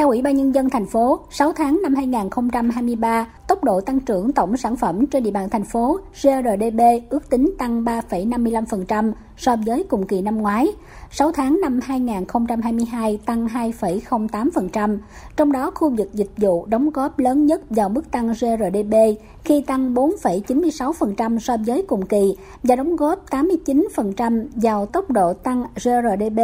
Theo Ủy ban Nhân dân thành phố, 6 tháng năm 2023, tốc độ tăng trưởng tổng sản phẩm trên địa bàn thành phố GRDP ước tính tăng 3,55% so với cùng kỳ năm ngoái. 6 tháng năm 2022 tăng 2,08%, trong đó khu vực dịch vụ đóng góp lớn nhất vào mức tăng GRDP khi tăng 4,96% so với cùng kỳ và đóng góp 89% vào tốc độ tăng GRDP.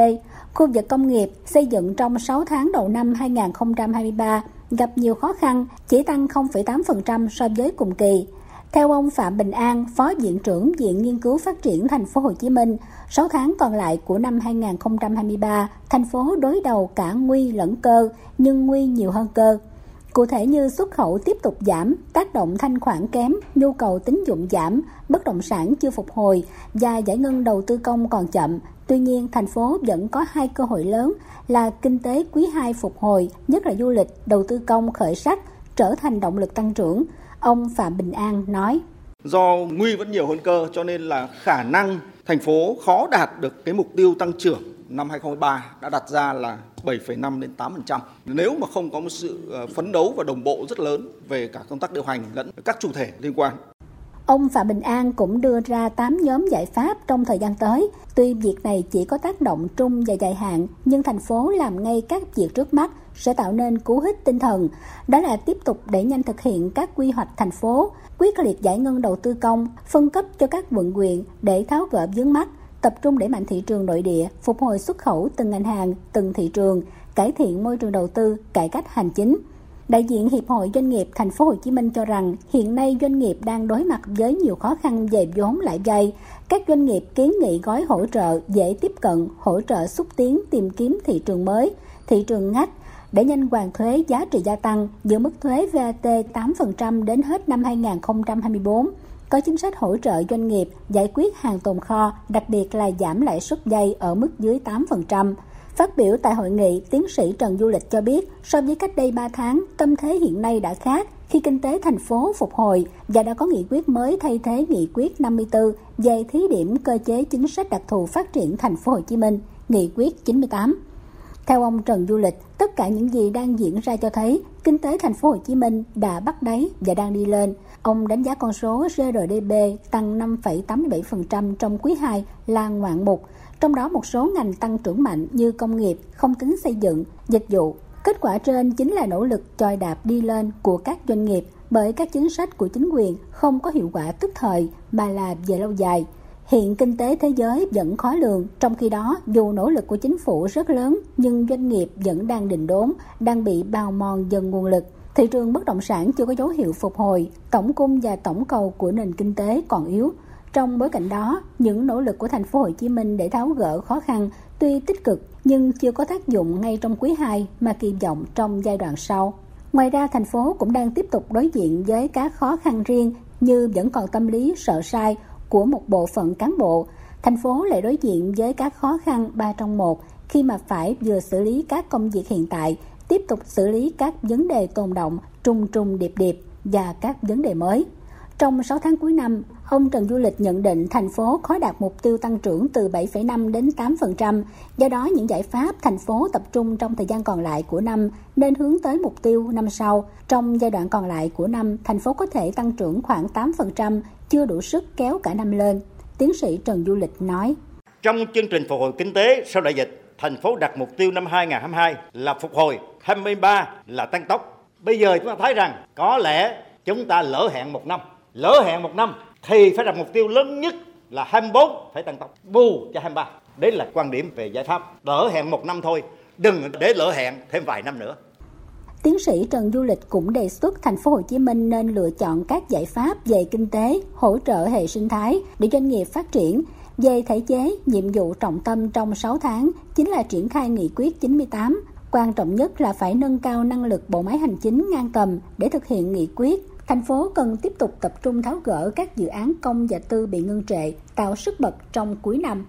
Khu vực công nghiệp xây dựng trong 6 tháng đầu năm 2023 gặp nhiều khó khăn, chỉ tăng 0,8% so với cùng kỳ. Theo ông Phạm Bình An, Phó Viện trưởng Viện Nghiên cứu Phát triển Thành phố Hồ Chí Minh, 6 tháng còn lại của năm 2023, thành phố đối đầu cả nguy lẫn cơ, nhưng nguy nhiều hơn cơ. Cụ thể như xuất khẩu tiếp tục giảm, tác động thanh khoản kém, nhu cầu tín dụng giảm, bất động sản chưa phục hồi và giải ngân đầu tư công còn chậm. Tuy nhiên, thành phố vẫn có hai cơ hội lớn là kinh tế quý 2 phục hồi, nhất là du lịch, đầu tư công khởi sắc, trở thành động lực tăng trưởng. Ông Phạm Bình An nói. Do nguy vẫn nhiều hơn cơ cho nên là khả năng thành phố khó đạt được cái mục tiêu tăng trưởng năm 2023 đã đặt ra là 7,5 đến 8%. Nếu mà không có một sự ờ, phấn đấu và đồng bộ rất lớn về cả công tác điều hành lẫn các chủ thể liên quan. Ông Phạm Bình An cũng đưa ra 8 nhóm giải pháp trong thời gian tới. Tuy việc này chỉ có tác động trung và dài hạn, nhưng thành phố làm ngay các việc trước mắt sẽ tạo nên cú hích tinh thần. Đó là tiếp tục đẩy nhanh thực hiện các quy hoạch thành phố, quyết liệt giải ngân đầu tư công, phân cấp cho các quận quyện để tháo gỡ vướng mắt, tập trung đẩy mạnh thị trường nội địa, phục hồi xuất khẩu từng ngành hàng, từng thị trường, cải thiện môi trường đầu tư, cải cách hành chính. Đại diện Hiệp hội Doanh nghiệp Thành phố Hồ Chí Minh cho rằng hiện nay doanh nghiệp đang đối mặt với nhiều khó khăn về vốn lãi vay. Các doanh nghiệp kiến nghị gói hỗ trợ dễ tiếp cận, hỗ trợ xúc tiến tìm kiếm thị trường mới, thị trường ngách để nhanh hoàn thuế giá trị gia tăng giữ mức thuế VAT 8% đến hết năm 2024 có chính sách hỗ trợ doanh nghiệp giải quyết hàng tồn kho, đặc biệt là giảm lãi suất vay ở mức dưới 8%. Phát biểu tại hội nghị, tiến sĩ Trần Du Lịch cho biết, so với cách đây 3 tháng, tâm thế hiện nay đã khác khi kinh tế thành phố phục hồi và đã có nghị quyết mới thay thế nghị quyết 54 về thí điểm cơ chế chính sách đặc thù phát triển thành phố Hồ Chí Minh, nghị quyết 98. Theo ông Trần Du Lịch, tất cả những gì đang diễn ra cho thấy kinh tế thành phố Hồ Chí Minh đã bắt đáy và đang đi lên. Ông đánh giá con số GRDP tăng 5,87% trong quý 2 là ngoạn mục, trong đó một số ngành tăng trưởng mạnh như công nghiệp, không tính xây dựng, dịch vụ. Kết quả trên chính là nỗ lực choi đạp đi lên của các doanh nghiệp bởi các chính sách của chính quyền không có hiệu quả tức thời mà là về lâu dài. Hiện kinh tế thế giới vẫn khó lường, trong khi đó dù nỗ lực của chính phủ rất lớn nhưng doanh nghiệp vẫn đang đình đốn, đang bị bào mòn dần nguồn lực. Thị trường bất động sản chưa có dấu hiệu phục hồi, tổng cung và tổng cầu của nền kinh tế còn yếu. Trong bối cảnh đó, những nỗ lực của thành phố Hồ Chí Minh để tháo gỡ khó khăn tuy tích cực nhưng chưa có tác dụng ngay trong quý 2 mà kỳ vọng trong giai đoạn sau. Ngoài ra, thành phố cũng đang tiếp tục đối diện với các khó khăn riêng như vẫn còn tâm lý sợ sai của một bộ phận cán bộ. Thành phố lại đối diện với các khó khăn ba trong một khi mà phải vừa xử lý các công việc hiện tại, tiếp tục xử lý các vấn đề tồn động, trùng trùng điệp điệp và các vấn đề mới. Trong 6 tháng cuối năm, ông Trần Du Lịch nhận định thành phố khó đạt mục tiêu tăng trưởng từ 7,5 đến 8%. Do đó, những giải pháp thành phố tập trung trong thời gian còn lại của năm nên hướng tới mục tiêu năm sau. Trong giai đoạn còn lại của năm, thành phố có thể tăng trưởng khoảng 8%, chưa đủ sức kéo cả năm lên. Tiến sĩ Trần Du Lịch nói. Trong chương trình phục hồi kinh tế sau đại dịch, thành phố đặt mục tiêu năm 2022 là phục hồi, 23 là tăng tốc. Bây giờ chúng ta thấy rằng có lẽ chúng ta lỡ hẹn một năm lỡ hẹn một năm thì phải đặt mục tiêu lớn nhất là 24 phải tăng tốc. Bù cho 23 đấy là quan điểm về giải pháp. Lỡ hẹn một năm thôi đừng để lỡ hẹn thêm vài năm nữa. Tiến sĩ Trần Du Lịch cũng đề xuất thành phố Hồ Chí Minh nên lựa chọn các giải pháp về kinh tế, hỗ trợ hệ sinh thái để doanh nghiệp phát triển. Về thể chế, nhiệm vụ trọng tâm trong 6 tháng chính là triển khai nghị quyết 98. Quan trọng nhất là phải nâng cao năng lực bộ máy hành chính ngang tầm để thực hiện nghị quyết. Thành phố cần tiếp tục tập trung tháo gỡ các dự án công và tư bị ngưng trệ, tạo sức bật trong cuối năm.